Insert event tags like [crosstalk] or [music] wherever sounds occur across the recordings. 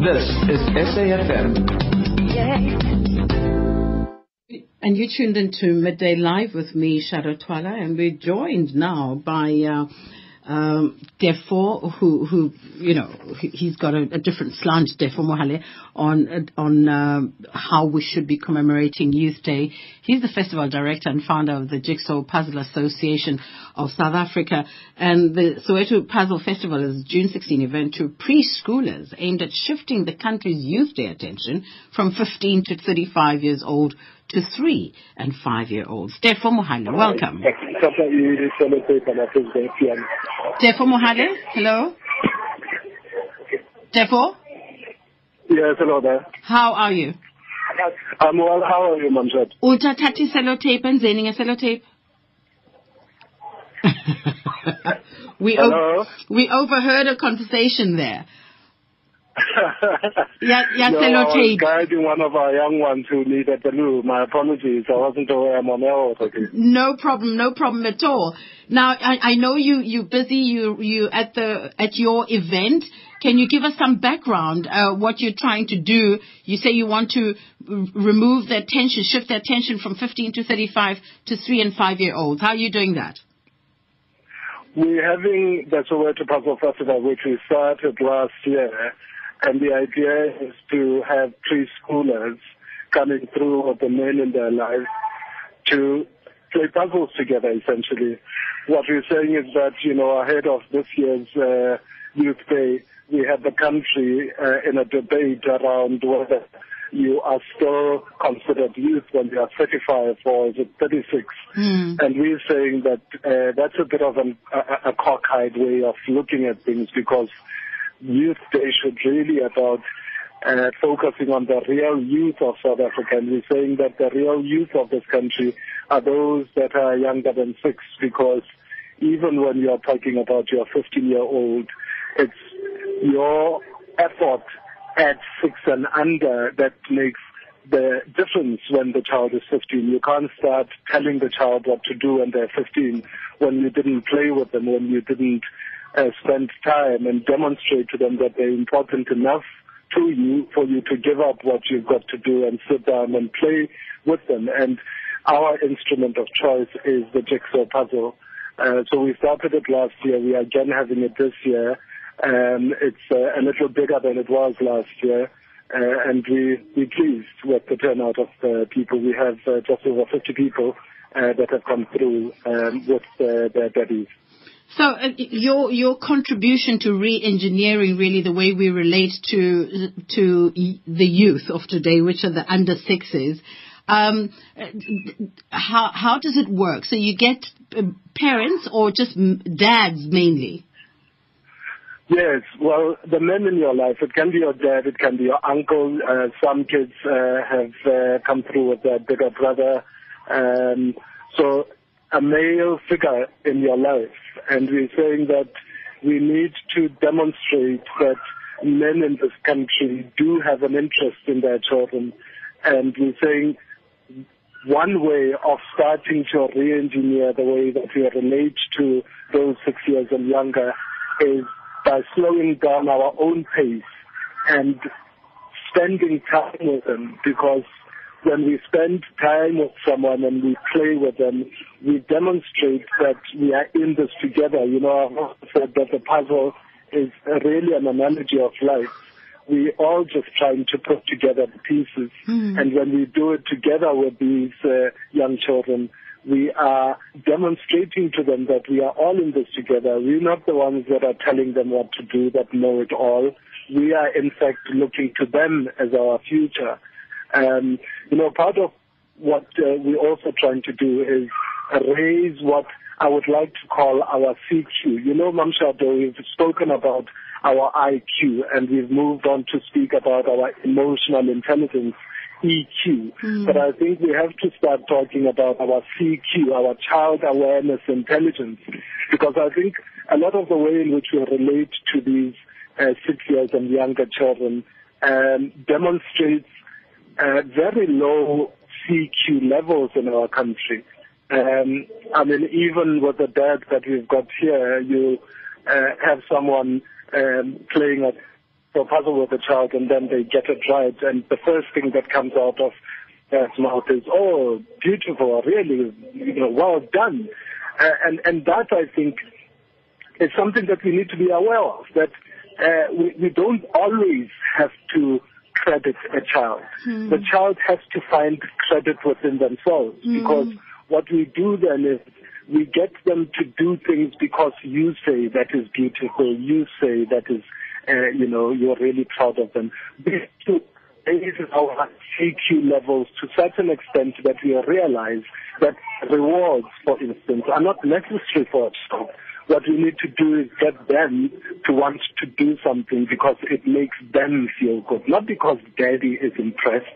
This is SAFM. And you tuned into Midday Live with me, Shadow Twala, and we're joined now by uh, um, Defo, who, who, you know, he's got a, a different slant, Defo Mohale, on, on um, how we should be commemorating Youth Day. He's the festival director and founder of the Jigsaw Puzzle Association of South Africa. And the Soweto Puzzle Festival is a June 16 event to preschoolers aimed at shifting the country's Youth Day attention from 15 to 35 years old to three and five year olds. Defo Mohale, welcome. Defo Mohale, hello? Defo? Yes, hello there. How are you? I'm well. How are you, Mamshat? Uthathatha sellotape enzeni ngesellotape? [laughs] we Hello? we overheard a conversation there. [laughs] Yeah, yeah, no, I was sellotape. guiding one of our young ones who needed the loo. My apologies. I wasn't aware I'm on air. No problem, no problem at all. Now, I, I know you, you're busy, you, you at the, at your event. Can you give us some background, uh, what you're trying to do? You say you want to r- remove the attention, shift the attention from 15 to 35 to 3 and 5 year olds. How are you doing that? We're having the Soweto Puzzle Festival, which we started last year, and the idea is to have preschoolers coming through with the men in their lives to play puzzles together, essentially. What we're saying is that, you know, ahead of this year's uh, Youth Day, we had the country uh, in a debate around whether you are still considered youth when you are 35 or is it 36. Hmm. And we're saying that uh, that's a bit of an, a, a cockeyed way of looking at things because Youth Day should really about uh, focusing on the real youth of South Africa. And we're saying that the real youth of this country are those that are younger than six because even when you're talking about your 15 year old, it's your effort at six and under that makes the difference when the child is 15. You can't start telling the child what to do when they're 15 when you didn't play with them, when you didn't uh, spend time and demonstrate to them that they're important enough to you for you to give up what you've got to do and sit down and play with them. And our instrument of choice is the jigsaw puzzle. Uh, so we started it last year. We are again having it this year. Um, it's uh, a little bigger than it was last year. Uh, and we, we're pleased with the turnout of uh, people. We have uh, just over 50 people uh, that have come through um, with uh, their daddies. So uh, your your contribution to re-engineering really the way we relate to to the youth of today, which are the under sixes. Um, uh, how how does it work? So you get uh, parents or just dads mainly? Yes, well, the men in your life, it can be your dad, it can be your uncle. Uh, some kids uh, have uh, come through with their bigger brother. Um, so a male figure in your life. And we're saying that we need to demonstrate that men in this country do have an interest in their children. And we're saying one way of starting to re-engineer the way that we relate to those six years and younger is by slowing down our own pace and spending time with them because when we spend time with someone and we play with them, we demonstrate that we are in this together. You know, I've said that the puzzle is really an analogy of life. We all just trying to put together the pieces. And when we do it together with these uh, young children, we are demonstrating to them that we are all in this together. We're not the ones that are telling them what to do, that know it all. We are in fact looking to them as our future. Um, you know, part of what uh, we're also trying to do is raise what I would like to call our CQ. You know, Mamshado, we've spoken about our IQ and we've moved on to speak about our emotional intelligence, EQ. But I think we have to start talking about our CQ, our child awareness intelligence, because I think a lot of the way in which we relate to these uh, six years and younger children um, demonstrates uh, very low CQ levels in our country. Um, I mean, even with the dad that we've got here, you uh, have someone um, playing a puzzle with a child and then they get it right and the first thing that comes out of their mouth is, oh, beautiful, really, you know, well done. Uh, and, and that I think is something that we need to be aware of, that uh, we, we don't always have to credit a child. Hmm. The child has to find credit within themselves because what we do then is we get them to do things because you say that is beautiful, you say that is, uh, you know, you're really proud of them. Have to raise our CQ levels to such an extent that we realize that rewards, for instance, are not necessary for a child. What we need to do is get them to want to do something because it makes them feel good, not because daddy is impressed.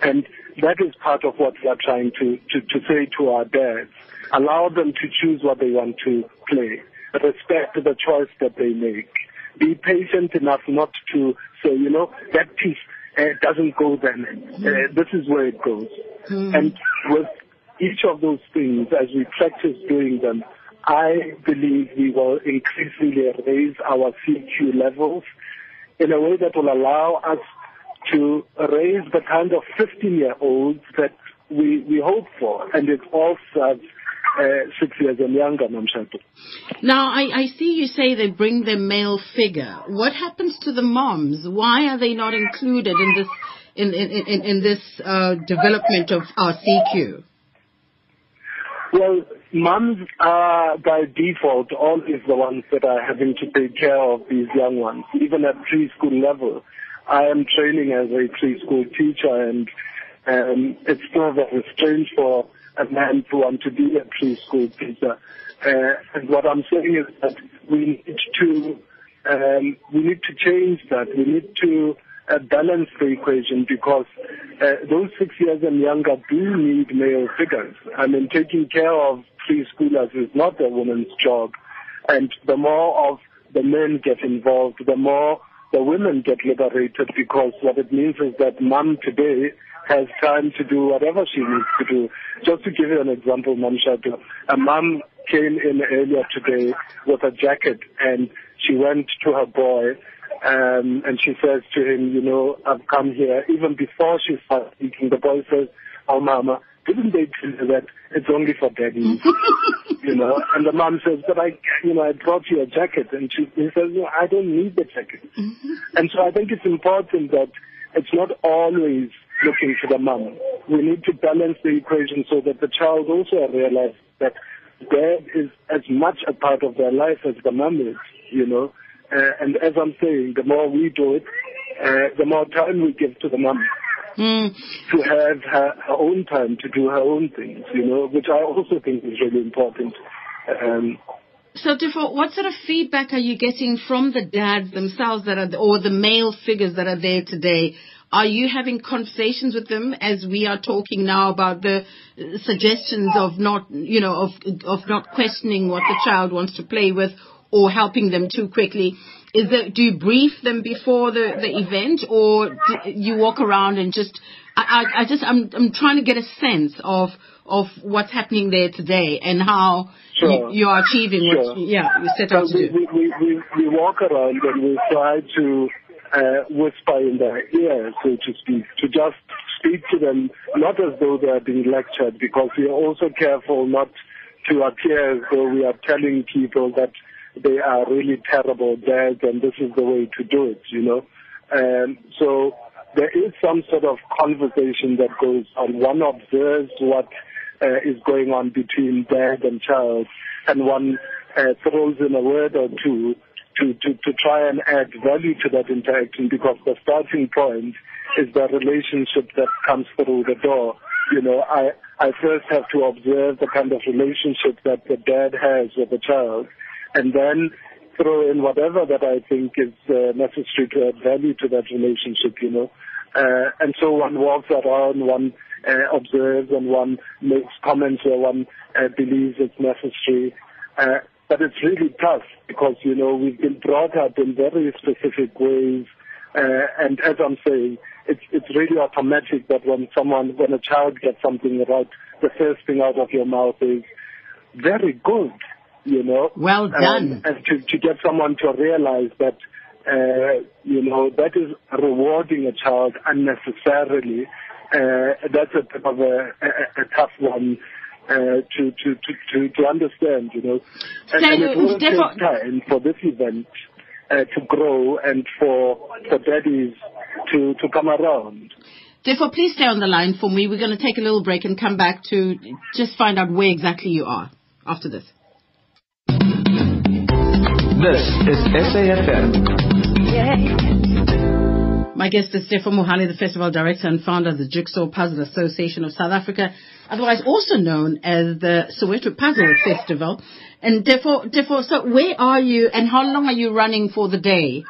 And that is part of what we are trying to, to, to say to our dads. Allow them to choose what they want to play. Respect the choice that they make. Be patient enough not to say, you know, that piece uh, doesn't go then. Uh, this is where it goes. And with each of those things, as we practice doing them, I believe we will increasingly raise our CQ levels in a way that will allow us to raise the kind of 15-year-olds that we, we hope for. And it all serves uh, six years and younger, Mamshado. Now, I, I see you say they bring the male figure. What happens to the moms? Why are they not included in this in in, in, in this uh, development of our CQ? Well, moms are by default always the ones that are having to take care of these young ones, even at preschool level. I am training as a preschool teacher and um, it's still very strange for a man to want to be a preschool teacher. Uh, and what I'm saying is that we need to um, we need to change that. We need to uh, balance the equation because uh, those six years and younger do need male figures. I mean, taking care of preschoolers is not a woman's job. And the more of the men get involved, the more the women get liberated because what it means is that mom today has time to do whatever she needs to do. Just to give you an example, Mamshado, a mom came in earlier today with a jacket and she went to her boy um, and she says to him, you know, I've come here. Even before she starts speaking, the boy says, oh mama, didn't they tell you that it's only for daddy? [laughs] you know, and the mom says, but I, you know, I brought you a jacket. And she, he says, no, I don't need the jacket. And so I think it's important that it's not always looking to the mom. We need to balance the equation so that the child also realizes that dad is as much a part of their life as the mom is, you know. Uh, and as I'm saying, the more we do it, uh, the more time we give to the mom Mm. to have her, her own time to do her own things, you know, which I also think is really important. Um, So, Defo, what sort of feedback are you getting from the dads themselves that are, or the male figures that are there today? Are you having conversations with them as we are talking now about the suggestions of not, you know, of of not questioning what the child wants to play with or helping them too quickly? Is there, do you brief them before the, the event or do you walk around and just, I, I, I just, I'm, I'm trying to get a sense of, of what's happening there today and how Sure. you, you are achieving what, yeah, you set out So to we, do. we, we, we, we walk around and we try to uh, whisper in their ear, so to speak, to just speak to them, not as though they are being lectured, because we are also careful not to appear as though we are telling people that they are really terrible dads and this is the way to do it, you know. Um, so there is some sort of conversation that goes on. One observes what uh, is going on between dad and child, and one uh, throws in a word or two to, to, to try and add value to that interaction because the starting point is the relationship that comes through the door. You know, I, I first have to observe the kind of relationship that the dad has with the child and then throw in whatever that I think is uh, necessary to add value to that relationship, you know. Uh, and so one walks around, one uh, observes, and one makes comments where one uh, believes it's necessary. Uh, but it's really tough because, you know, we've been brought up in very specific ways. Uh, and as I'm saying, it's, it's really automatic that when someone, when a child gets something right, the first thing out of your mouth is, very good, you know. Well done. and to, to get someone to realize that uh, you know, that is rewarding a child unnecessarily. Uh, that's a bit of a, a, a tough one uh, to, to, to, to, understand, you know. And, So, and it will take time for this event uh, to grow and for, for daddies to, to come around. Therefore, please stay on the line for me. We're going to take a little break and come back to just find out where exactly you are after this. This is SAFM. My guest is Stefan Mohale, the festival director and founder of the Jigsaw Puzzle Association of South Africa, otherwise also known as the Soweto Puzzle Festival. And therefore, therefore, so where are you and how long are you running for the day?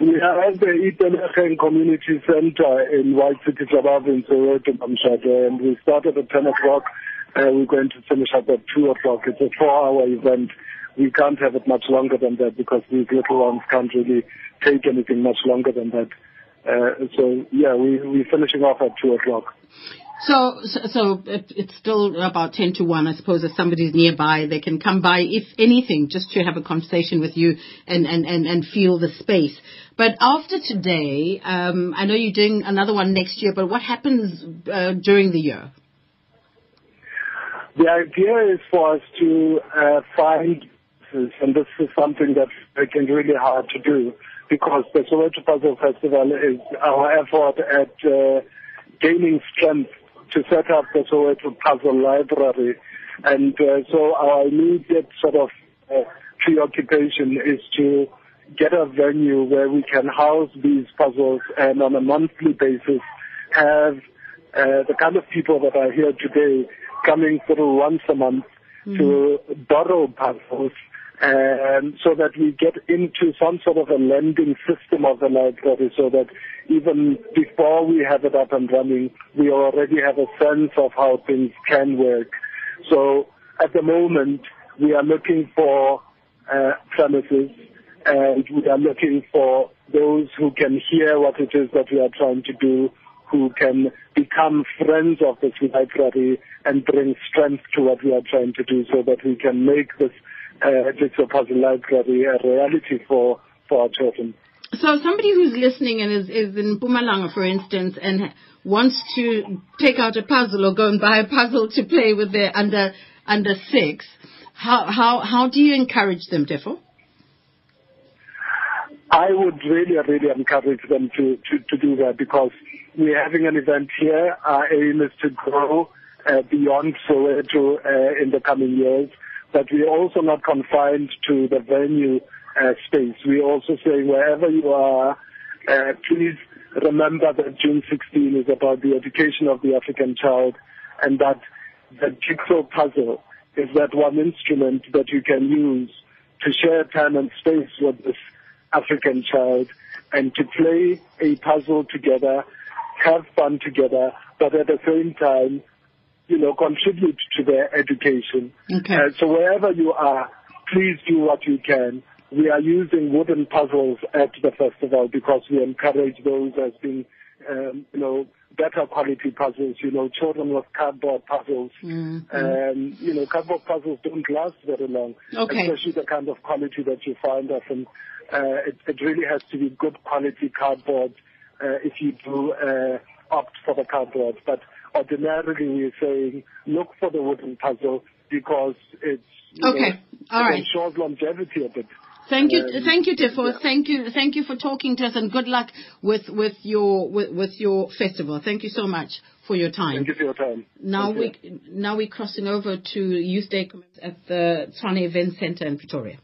We are at the Itenacheng Community Center in White City Club in Soweto, Mamshado, and we started at 10 o'clock. Uh, we're going to finish up at 2 o'clock. It's a four-hour event. We can't have it much longer than that because these little ones can't really take anything much longer than that. Uh, so, yeah, we, we're finishing off at 2 o'clock. So, so, so it, it's still about 10 to 1. I suppose if somebody's nearby, they can come by, if anything, just to have a conversation with you and, and, and, and feel the space. But after today, um, I know you're doing another one next year, but what happens uh, during the year? The idea is for us to uh, find, and this is something that's making really hard to do, because the Soweto Puzzle Festival is our effort at uh, gaining strength to set up the Soweto Puzzle Library. And uh, so our immediate sort of uh, preoccupation is to get a venue where we can house these puzzles and on a monthly basis have uh, the kind of people that are here today coming through once a month to borrow puzzles and so that we get into some sort of a lending system of the library so that even before we have it up and running, we already have a sense of how things can work. So at the moment, we are looking for uh, premises and we are looking for those who can hear what it is that we are trying to do, who can become friends of this library and bring strength to what we are trying to do so that we can make this uh, Jigsaw Puzzle Library a reality for, for our children. So somebody who's listening and is, is in Mpumalanga, for instance, and wants to take out a puzzle or go and buy a puzzle to play with their under under six, how how how do you encourage them, Defo? I would really, really encourage them to, to, to do that because we're having an event here. Our aim is to grow uh, beyond Soweto uh, in the coming years, but we're also not confined to the venue uh, space. We're also saying wherever you are, uh, please remember that June 16 is about the education of the African child and that the jigsaw puzzle is that one instrument that you can use to share time and space with this African child and to play a puzzle together, have fun together, but at the same time, you know, contribute to their education. Okay. Uh, so wherever you are, please do what you can. We are using wooden puzzles at the festival because we encourage those as being, um, you know, better quality puzzles. You know, children with cardboard puzzles. Mhm. Um, you know, cardboard puzzles don't last very long. Okay. Especially the kind of quality that you find often. Uh, it, it really has to be good quality cardboard uh, if you do uh, opt for the cardboard. But ordinarily we're saying look for the wooden puzzle because it's Okay. know, All it right. ensures longevity a bit. Thank you, Um, thank you, Defo. yeah. Thank you, thank you for talking to us, and good luck with with your with, with your festival. Thank you so much for your time. Thank you for your time. Now Thank you. we now we're crossing over to Youth Day at the Tshwane Event Center in Pretoria.